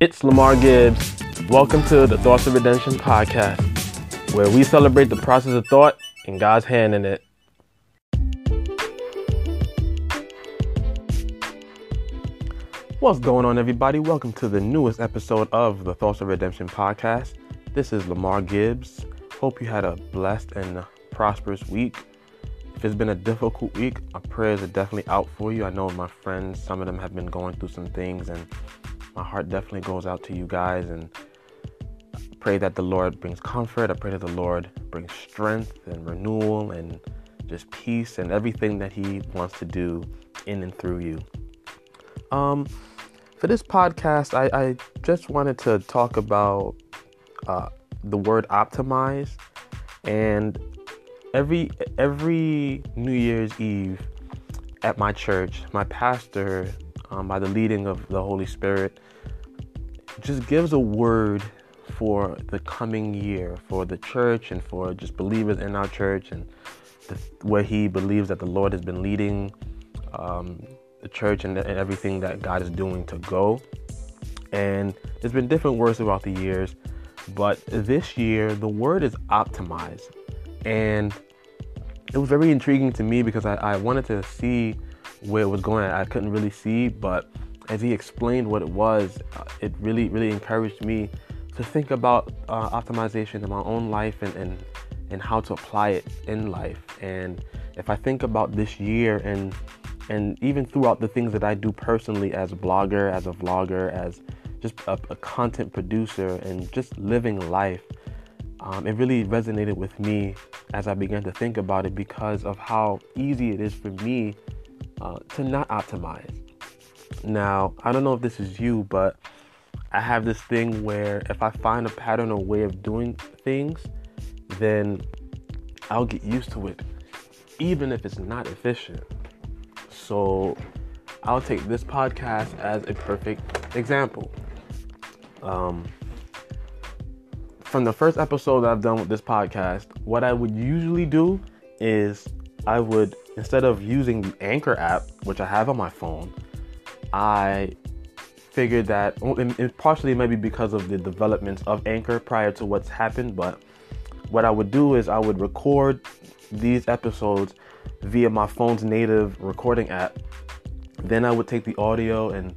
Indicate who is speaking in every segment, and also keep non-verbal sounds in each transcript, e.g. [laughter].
Speaker 1: It's Lamar Gibbs. Welcome to the Thoughts of Redemption podcast, where we celebrate the process of thought and God's hand in it. What's going on, everybody? Welcome to the newest episode of the Thoughts of Redemption podcast. This is Lamar Gibbs. Hope you had a blessed and prosperous week. If it's been a difficult week, our prayers are definitely out for you. I know my friends, some of them have been going through some things, and my heart definitely goes out to you guys and pray that the Lord brings comfort. I pray that the Lord brings strength and renewal and just peace and everything that He wants to do in and through you. Um, for this podcast, I, I just wanted to talk about uh, the word optimize and every every New Year's Eve at my church, my pastor, um, by the leading of the Holy Spirit, just gives a word for the coming year for the church and for just believers in our church and the, where he believes that the Lord has been leading um, the church and, and everything that God is doing to go. And there's been different words throughout the years, but this year the word is optimize. And it was very intriguing to me because I, I wanted to see where it was going. I couldn't really see, but as he explained what it was, uh, it really, really encouraged me to think about uh, optimization in my own life and, and, and how to apply it in life. And if I think about this year and and even throughout the things that I do personally as a blogger, as a vlogger, as just a, a content producer, and just living life, um, it really resonated with me as I began to think about it because of how easy it is for me uh, to not optimize. Now, I don't know if this is you, but I have this thing where if I find a pattern or way of doing things, then I'll get used to it, even if it's not efficient. So I'll take this podcast as a perfect example. Um, from the first episode I've done with this podcast, what I would usually do is I would, instead of using the Anchor app, which I have on my phone, I figured that and partially maybe because of the developments of Anchor prior to what's happened, but what I would do is I would record these episodes via my phone's native recording app. Then I would take the audio and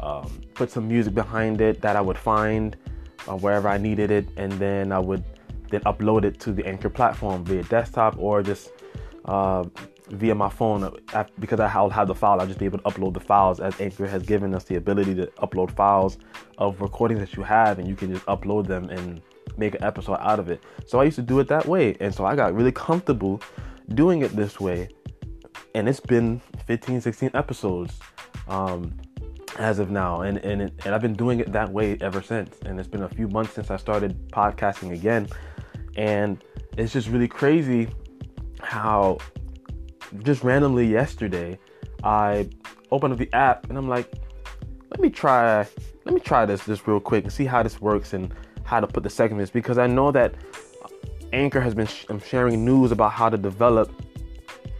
Speaker 1: um, put some music behind it that I would find uh, wherever I needed it, and then I would then upload it to the Anchor platform via desktop or just uh, via my phone because I'll have the file. I'll just be able to upload the files as Anchor has given us the ability to upload files of recordings that you have, and you can just upload them and make an episode out of it. So I used to do it that way, and so I got really comfortable doing it this way, and it's been 15, 16 episodes um, as of now, and and it, and I've been doing it that way ever since. And it's been a few months since I started podcasting again, and it's just really crazy how just randomly yesterday, I opened up the app and I'm like, let me try, let me try this just real quick and see how this works and how to put the segments because I know that Anchor has been sh- um, sharing news about how to develop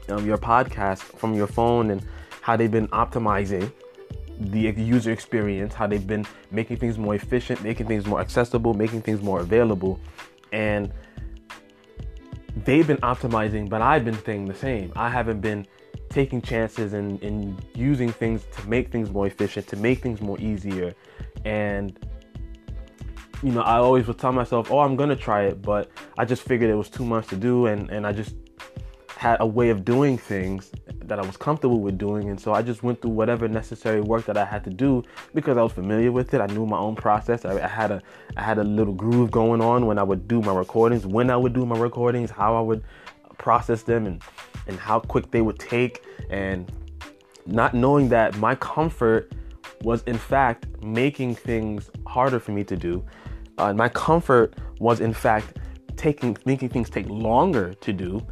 Speaker 1: um, your podcast from your phone and how they've been optimizing the user experience, how they've been making things more efficient, making things more accessible, making things more available, and they've been optimizing, but I've been staying the same. I haven't been taking chances and, and using things to make things more efficient, to make things more easier. And, you know, I always would tell myself, oh, I'm going to try it, but I just figured it was too much to do. And, and I just had a way of doing things that I was comfortable with doing. And so I just went through whatever necessary work that I had to do because I was familiar with it. I knew my own process. I, I, had a I had a little groove going on when I would do my recordings, when I would do my recordings, how I would process them and and how quick they would take and not knowing that my comfort was in fact making things harder for me to do. Uh, my comfort was in fact taking making things take longer to do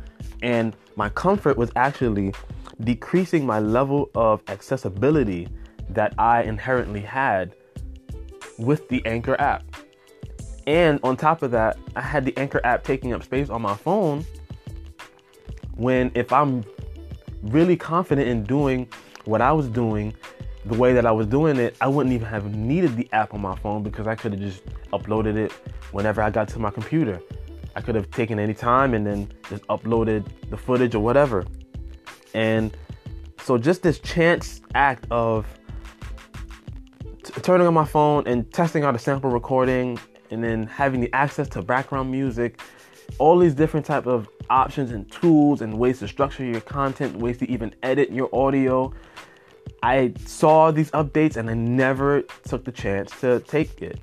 Speaker 1: and my comfort was actually decreasing my level of accessibility that I inherently had with the Anchor app. And on top of that, I had the Anchor app taking up space on my phone when if I'm really confident in doing what I was doing the way that I was doing it, I wouldn't even have needed the app on my phone because I could have just uploaded it whenever I got to my computer. I could have taken any time and then just uploaded the footage or whatever. And so just this chance act of t- turning on my phone and testing out a sample recording and then having the access to background music, all these different type of options and tools and ways to structure your content, ways to even edit your audio. I saw these updates and I never took the chance to take it.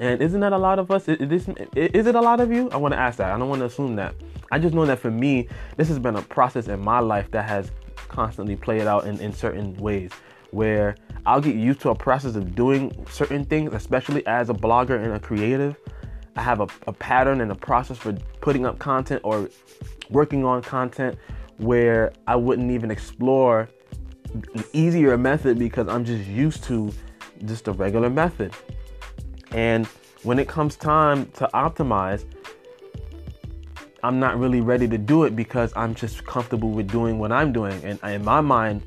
Speaker 1: And isn't that a lot of us? Is, is it a lot of you? I want to ask that. I don't want to assume that. I just know that for me, this has been a process in my life that has constantly played out in, in certain ways where I'll get used to a process of doing certain things, especially as a blogger and a creative. I have a, a pattern and a process for putting up content or working on content where I wouldn't even explore an easier method because I'm just used to just a regular method. And when it comes time to optimize, I'm not really ready to do it because I'm just comfortable with doing what I'm doing. And in my mind,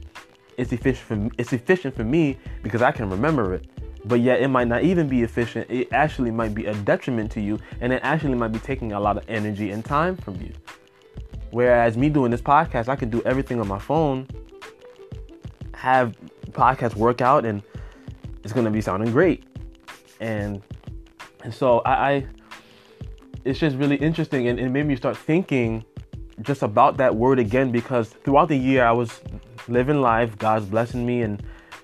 Speaker 1: it's efficient for it's efficient for me because I can remember it. But yet it might not even be efficient. It actually might be a detriment to you, and it actually might be taking a lot of energy and time from you. Whereas me doing this podcast, I can do everything on my phone, have podcast workout, and it's gonna be sounding great. And and so I, I it's just really interesting and it made me start thinking just about that word again because throughout the year I was living life, God's blessing me and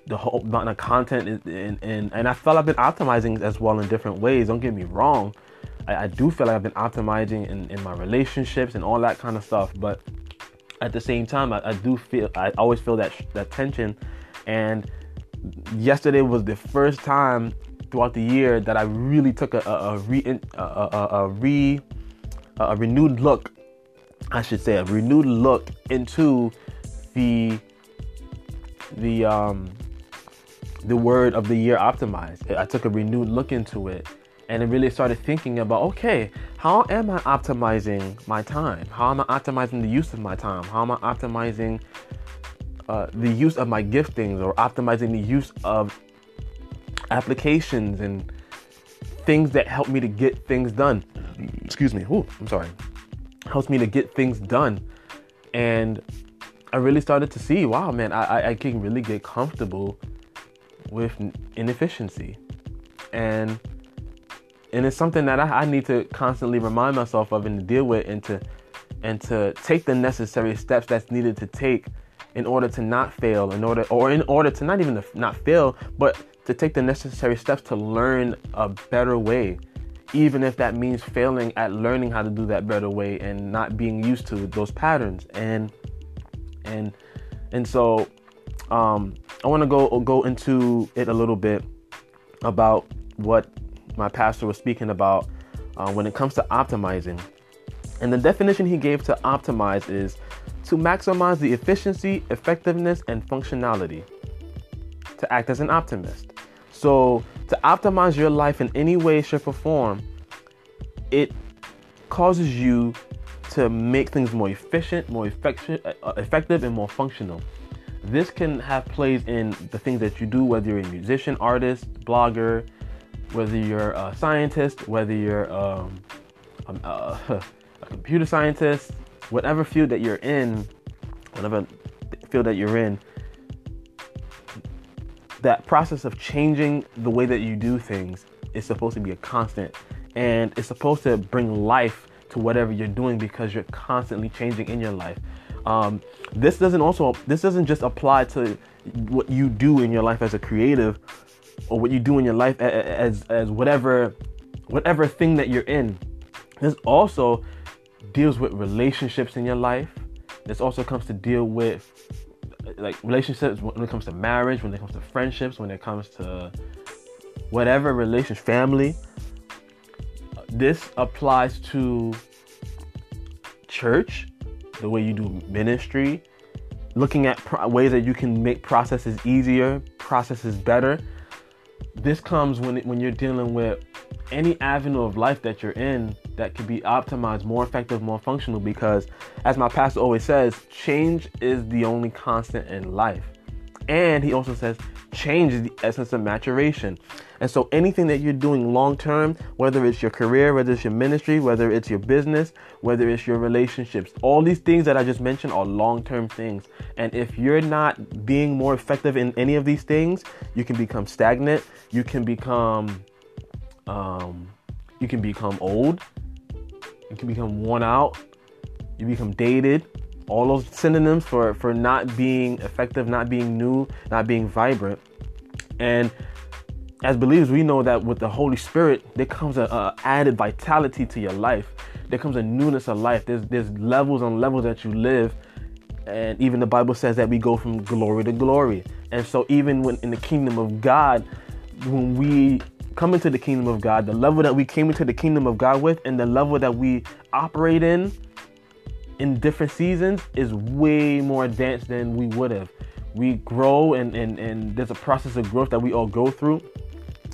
Speaker 1: the whole amount of content and, and, and I felt I've been optimizing as well in different ways. Don't get me wrong. I, I do feel like I've been optimizing in, in my relationships and all that kind of stuff. But at the same time, I, I do feel, I always feel that, that tension. And yesterday was the first time throughout the year that I really took a, a, a re, a, a, re, a renewed look, I should say, a renewed look into the the um the word of the year optimized. I took a renewed look into it and I really started thinking about okay, how am I optimizing my time? How am I optimizing the use of my time? How am I optimizing uh, the use of my giftings or optimizing the use of applications and things that help me to get things done? Excuse me. Ooh, I'm sorry. Helps me to get things done. And I really started to see, wow, man, I, I can really get comfortable with inefficiency. And and it's something that I, I need to constantly remind myself of and to deal with and to and to take the necessary steps that's needed to take in order to not fail in order or in order to not even to not fail but to take the necessary steps to learn a better way even if that means failing at learning how to do that better way and not being used to those patterns and and and so um, I want to go go into it a little bit about what my pastor was speaking about uh, when it comes to optimizing. And the definition he gave to optimize is to maximize the efficiency, effectiveness, and functionality. To act as an optimist. So, to optimize your life in any way, shape, or form, it causes you to make things more efficient, more uh, effective, and more functional. This can have plays in the things that you do, whether you're a musician, artist, blogger, whether you're a scientist, whether you're um, a, [laughs] a computer scientist, whatever field that you're in, whatever field that you're in, that process of changing the way that you do things is supposed to be a constant and it's supposed to bring life to whatever you're doing because you're constantly changing in your life. Um, this doesn't also this doesn't just apply to what you do in your life as a creative or what you do in your life as as whatever whatever thing that you're in. This also deals with relationships in your life. This also comes to deal with like relationships when it comes to marriage, when it comes to friendships, when it comes to whatever relation, family. This applies to church, the way you do ministry, looking at pro- ways that you can make processes easier, processes better. This comes when when you're dealing with any avenue of life that you're in that can be optimized, more effective, more functional. Because, as my pastor always says, change is the only constant in life. And he also says, change is the essence of maturation. And so anything that you're doing long term, whether it's your career, whether it's your ministry, whether it's your business, whether it's your relationships, all these things that I just mentioned are long term things. And if you're not being more effective in any of these things, you can become stagnant, you can become um, you can become old, you can become worn out, you become dated, all those synonyms for for not being effective, not being new, not being vibrant. And as believers, we know that with the Holy Spirit, there comes a, added vitality to your life. There comes a newness of life. There's there's levels on levels that you live, and even the Bible says that we go from glory to glory. And so, even when in the kingdom of God, when we come into the kingdom of God, the level that we came into the kingdom of God with, and the level that we operate in in different seasons is way more advanced than we would have. We grow and, and, and there's a process of growth that we all go through.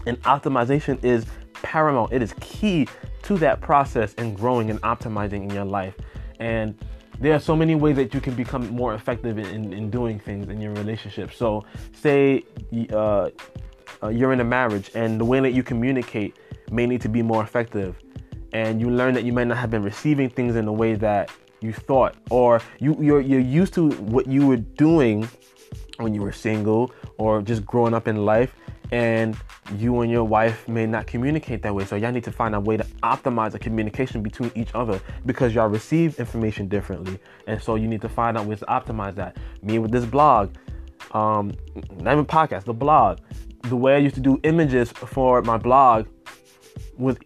Speaker 1: And optimization is paramount. It is key to that process and growing and optimizing in your life. And there are so many ways that you can become more effective in, in, in doing things in your relationship. So, say uh, uh, you're in a marriage and the way that you communicate may need to be more effective. And you learn that you might not have been receiving things in the way that you thought or you you're you're used to what you were doing when you were single or just growing up in life and you and your wife may not communicate that way. So y'all need to find a way to optimize the communication between each other because y'all receive information differently. And so you need to find out ways to optimize that. Me with this blog um not even podcast the blog the way i used to do images for my blog was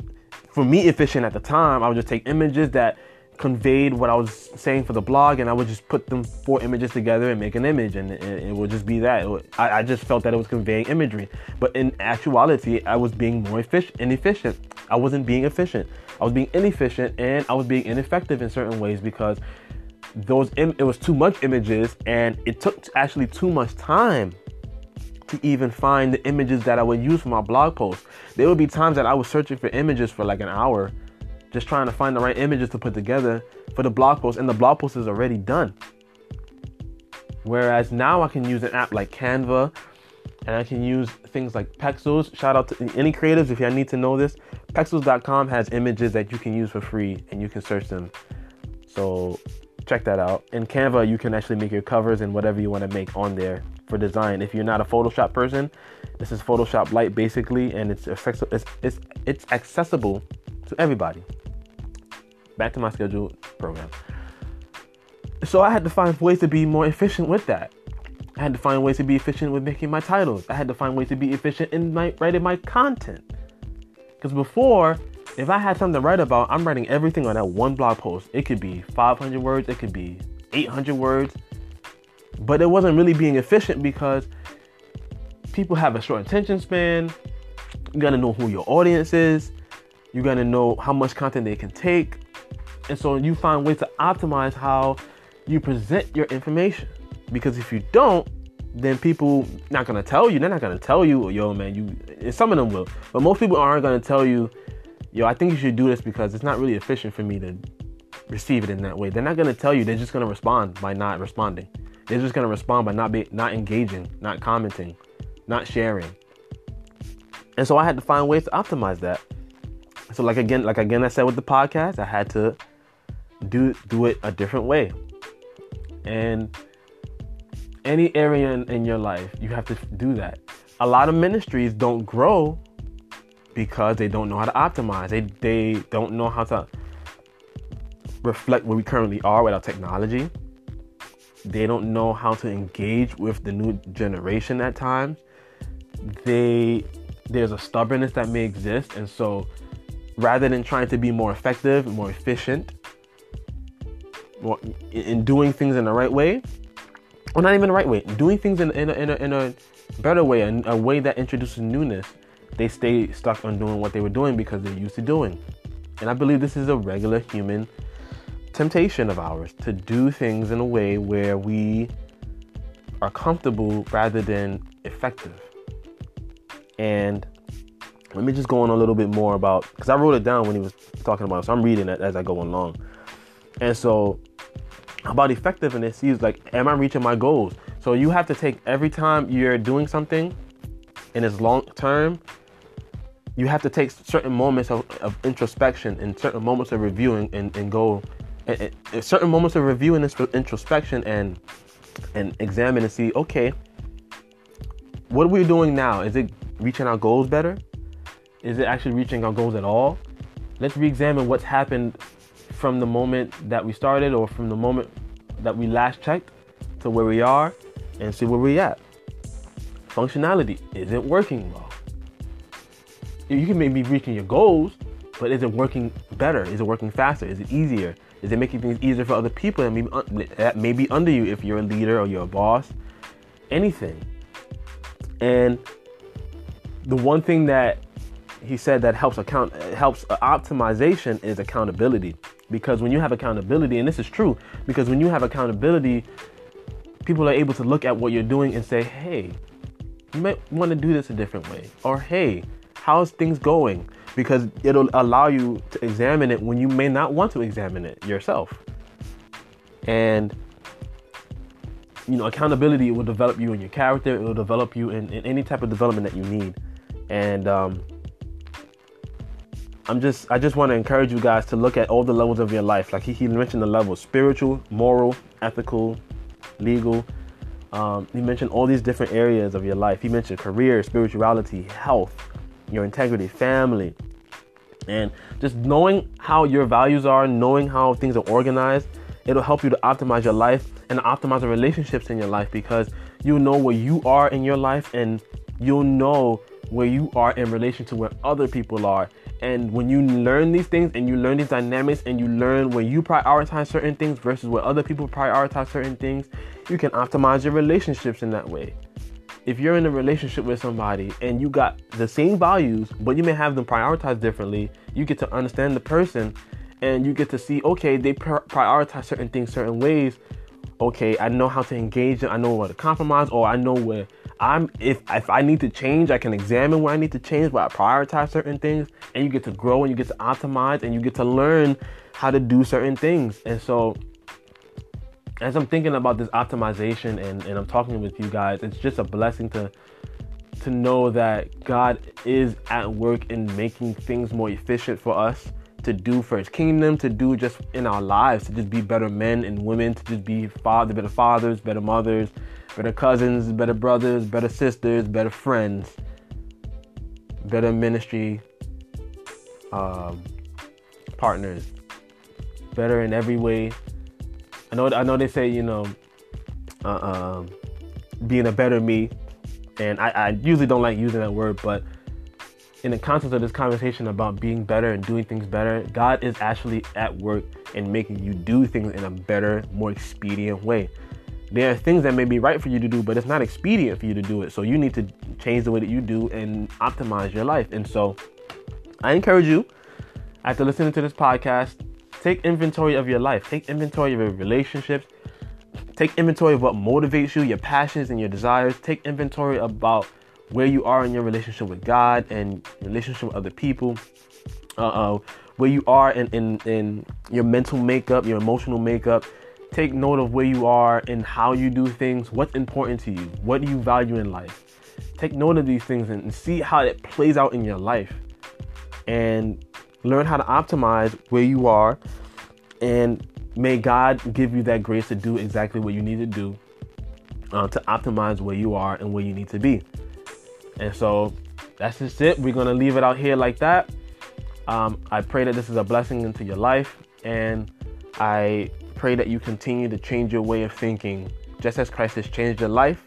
Speaker 1: for me efficient at the time i would just take images that conveyed what I was saying for the blog, and I would just put them four images together and make an image, and it, it would just be that. I, I, just felt that it was conveying imagery, but in actuality, I was being more efficient, inefficient. I wasn't being efficient. I was being inefficient, and I was being ineffective in certain ways because those Im- it was too much images, and it took actually too much time to even find the images that I would use for my blog post. There would be times that I was searching for images for like an hour just trying to find the right images to put together for the blog post, and the blog post is already done. Whereas now I can use an app like Canva and I can use things like Pexels. Shout out to any creatives if you need to know this. Pexels.com has images that you can use for free and you can search them. So check that out. In Canva, you can actually make your covers and whatever you want to make on there for design. If you're not a Photoshop person, this is Photoshop Lite basically, and it's it's it's, it's accessible to everybody back to my scheduled program. So I had to find ways to be more efficient with that. I had to find ways to be efficient with making my titles. I had to find ways to be efficient in my writing my content. Because before, if I had something to write about, I'm writing everything on that one blog post. It could be 500 words, it could be 800 words, but it wasn't really being efficient because people have a short attention span. You gotta know who your audience is. You gotta know how much content they can take. And so you find ways to optimize how you present your information. Because if you don't, then people not gonna tell you. They're not gonna tell you, yo, man. You. Some of them will, but most people aren't gonna tell you, yo. I think you should do this because it's not really efficient for me to receive it in that way. They're not gonna tell you. They're just gonna respond by not responding. They're just gonna respond by not be not engaging, not commenting, not sharing. And so I had to find ways to optimize that. So like again, like again, I said with the podcast, I had to do do it a different way. And any area in, in your life, you have to do that. A lot of ministries don't grow because they don't know how to optimize. They they don't know how to reflect where we currently are with our technology. They don't know how to engage with the new generation at times. They there's a stubbornness that may exist, and so rather than trying to be more effective, more efficient, more, in doing things in the right way, or not even the right way, doing things in, in, a, in, a, in a better way, a, a way that introduces newness, they stay stuck on doing what they were doing because they're used to doing. And I believe this is a regular human temptation of ours to do things in a way where we are comfortable rather than effective. And let me just go on a little bit more about because I wrote it down when he was talking about it, so I'm reading it as I go along. And so about effectiveness, he was like, Am I reaching my goals? So you have to take every time you're doing something, and it's long term, you have to take certain moments of, of introspection and certain moments of reviewing and, and go and, and certain moments of review and introspection and and examine and see okay what are we doing now? Is it reaching our goals better? Is it actually reaching our goals at all? Let's re-examine what's happened from the moment that we started or from the moment that we last checked to where we are and see where we're at. Functionality isn't working well you can maybe be reaching your goals, but is it working better? Is it working faster? Is it easier? Is it making things easier for other people that may be under you if you're a leader or you're a boss? Anything. And the one thing that he said that helps account helps uh, optimization is accountability because when you have accountability and this is true because when you have accountability people are able to look at what you're doing and say hey you might want to do this a different way or hey how's things going? Because it'll allow you to examine it when you may not want to examine it yourself. And you know, accountability will develop you in your character. It will develop you in, in any type of development that you need. And um, I'm just, I just want to encourage you guys to look at all the levels of your life. Like he, he mentioned the levels: spiritual, moral, ethical, legal. Um, he mentioned all these different areas of your life. He mentioned career, spirituality, health, your integrity, family, and just knowing how your values are, knowing how things are organized, it'll help you to optimize your life and optimize the relationships in your life because you know where you are in your life and you'll know where you are in relation to where other people are. And when you learn these things and you learn these dynamics and you learn where you prioritize certain things versus where other people prioritize certain things, you can optimize your relationships in that way if you're in a relationship with somebody and you got the same values, but you may have them prioritized differently, you get to understand the person and you get to see, okay, they prioritize certain things certain ways. Okay, I know how to engage them, I know where to compromise, or I know where I'm if if I need to change, I can examine where I need to change, where I prioritize certain things, and you get to grow and you get to optimize and you get to learn how to do certain things. And so as I'm thinking about this optimization and, and I'm talking with you guys, it's just a blessing to to know that God is at work in making things more efficient for us to do for his kingdom, to do just in our lives, to just be better men and women, to just be father, better fathers, better mothers, better cousins, better brothers, better sisters, better friends, better ministry um, partners, better in every way I know I know they say you know uh, um, being a better me, and I, I usually don't like using that word, but in the context of this conversation about being better and doing things better, God is actually at work in making you do things in a better, more expedient way. There are things that may be right for you to do, but it's not expedient for you to do it. So you need to change the way that you do and optimize your life. And so I encourage you, after listening to this podcast, Take inventory of your life. Take inventory of your relationships. Take inventory of what motivates you, your passions and your desires. Take inventory about where you are in your relationship with God and relationship with other people. Uh, where you are in, in, in your mental makeup, your emotional makeup. Take note of where you are and how you do things, what's important to you, what do you value in life. Take note of these things and see how it plays out in your life. And learn how to optimize where you are, and may God give you that grace to do exactly what you need to do uh, to optimize where you are and where you need to be. And so that's just it. We're going to leave it out here like that. Um, I pray that this is a blessing into your life, and I pray that you continue to change your way of thinking just as Christ has changed your life.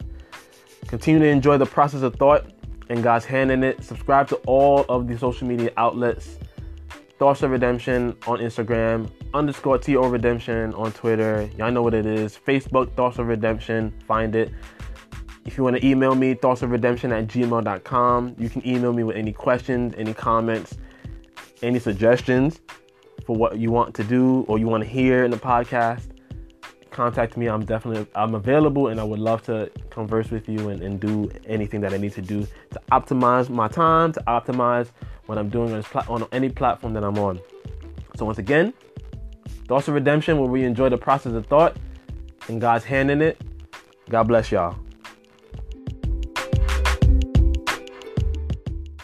Speaker 1: Continue to enjoy the process of thought and God's hand in it. Subscribe to all of the social media outlets Thoughts of Redemption on Instagram, underscore TO Redemption on Twitter. Y'all know what it is. Facebook, Thoughts of Redemption. Find it. If you want to email me, thoughts of redemption at gmail.com. You can email me with any questions, any comments, any suggestions for what you want to do or you want to hear in the podcast. Contact me. I'm definitely I'm available and I would love to converse with you and, and do anything that I need to do to optimize my time, to optimize what I'm doing on, on any platform that I'm on. So once again, Thoughts of Redemption, where we enjoy the process of thought and God's hand in it. God bless y'all.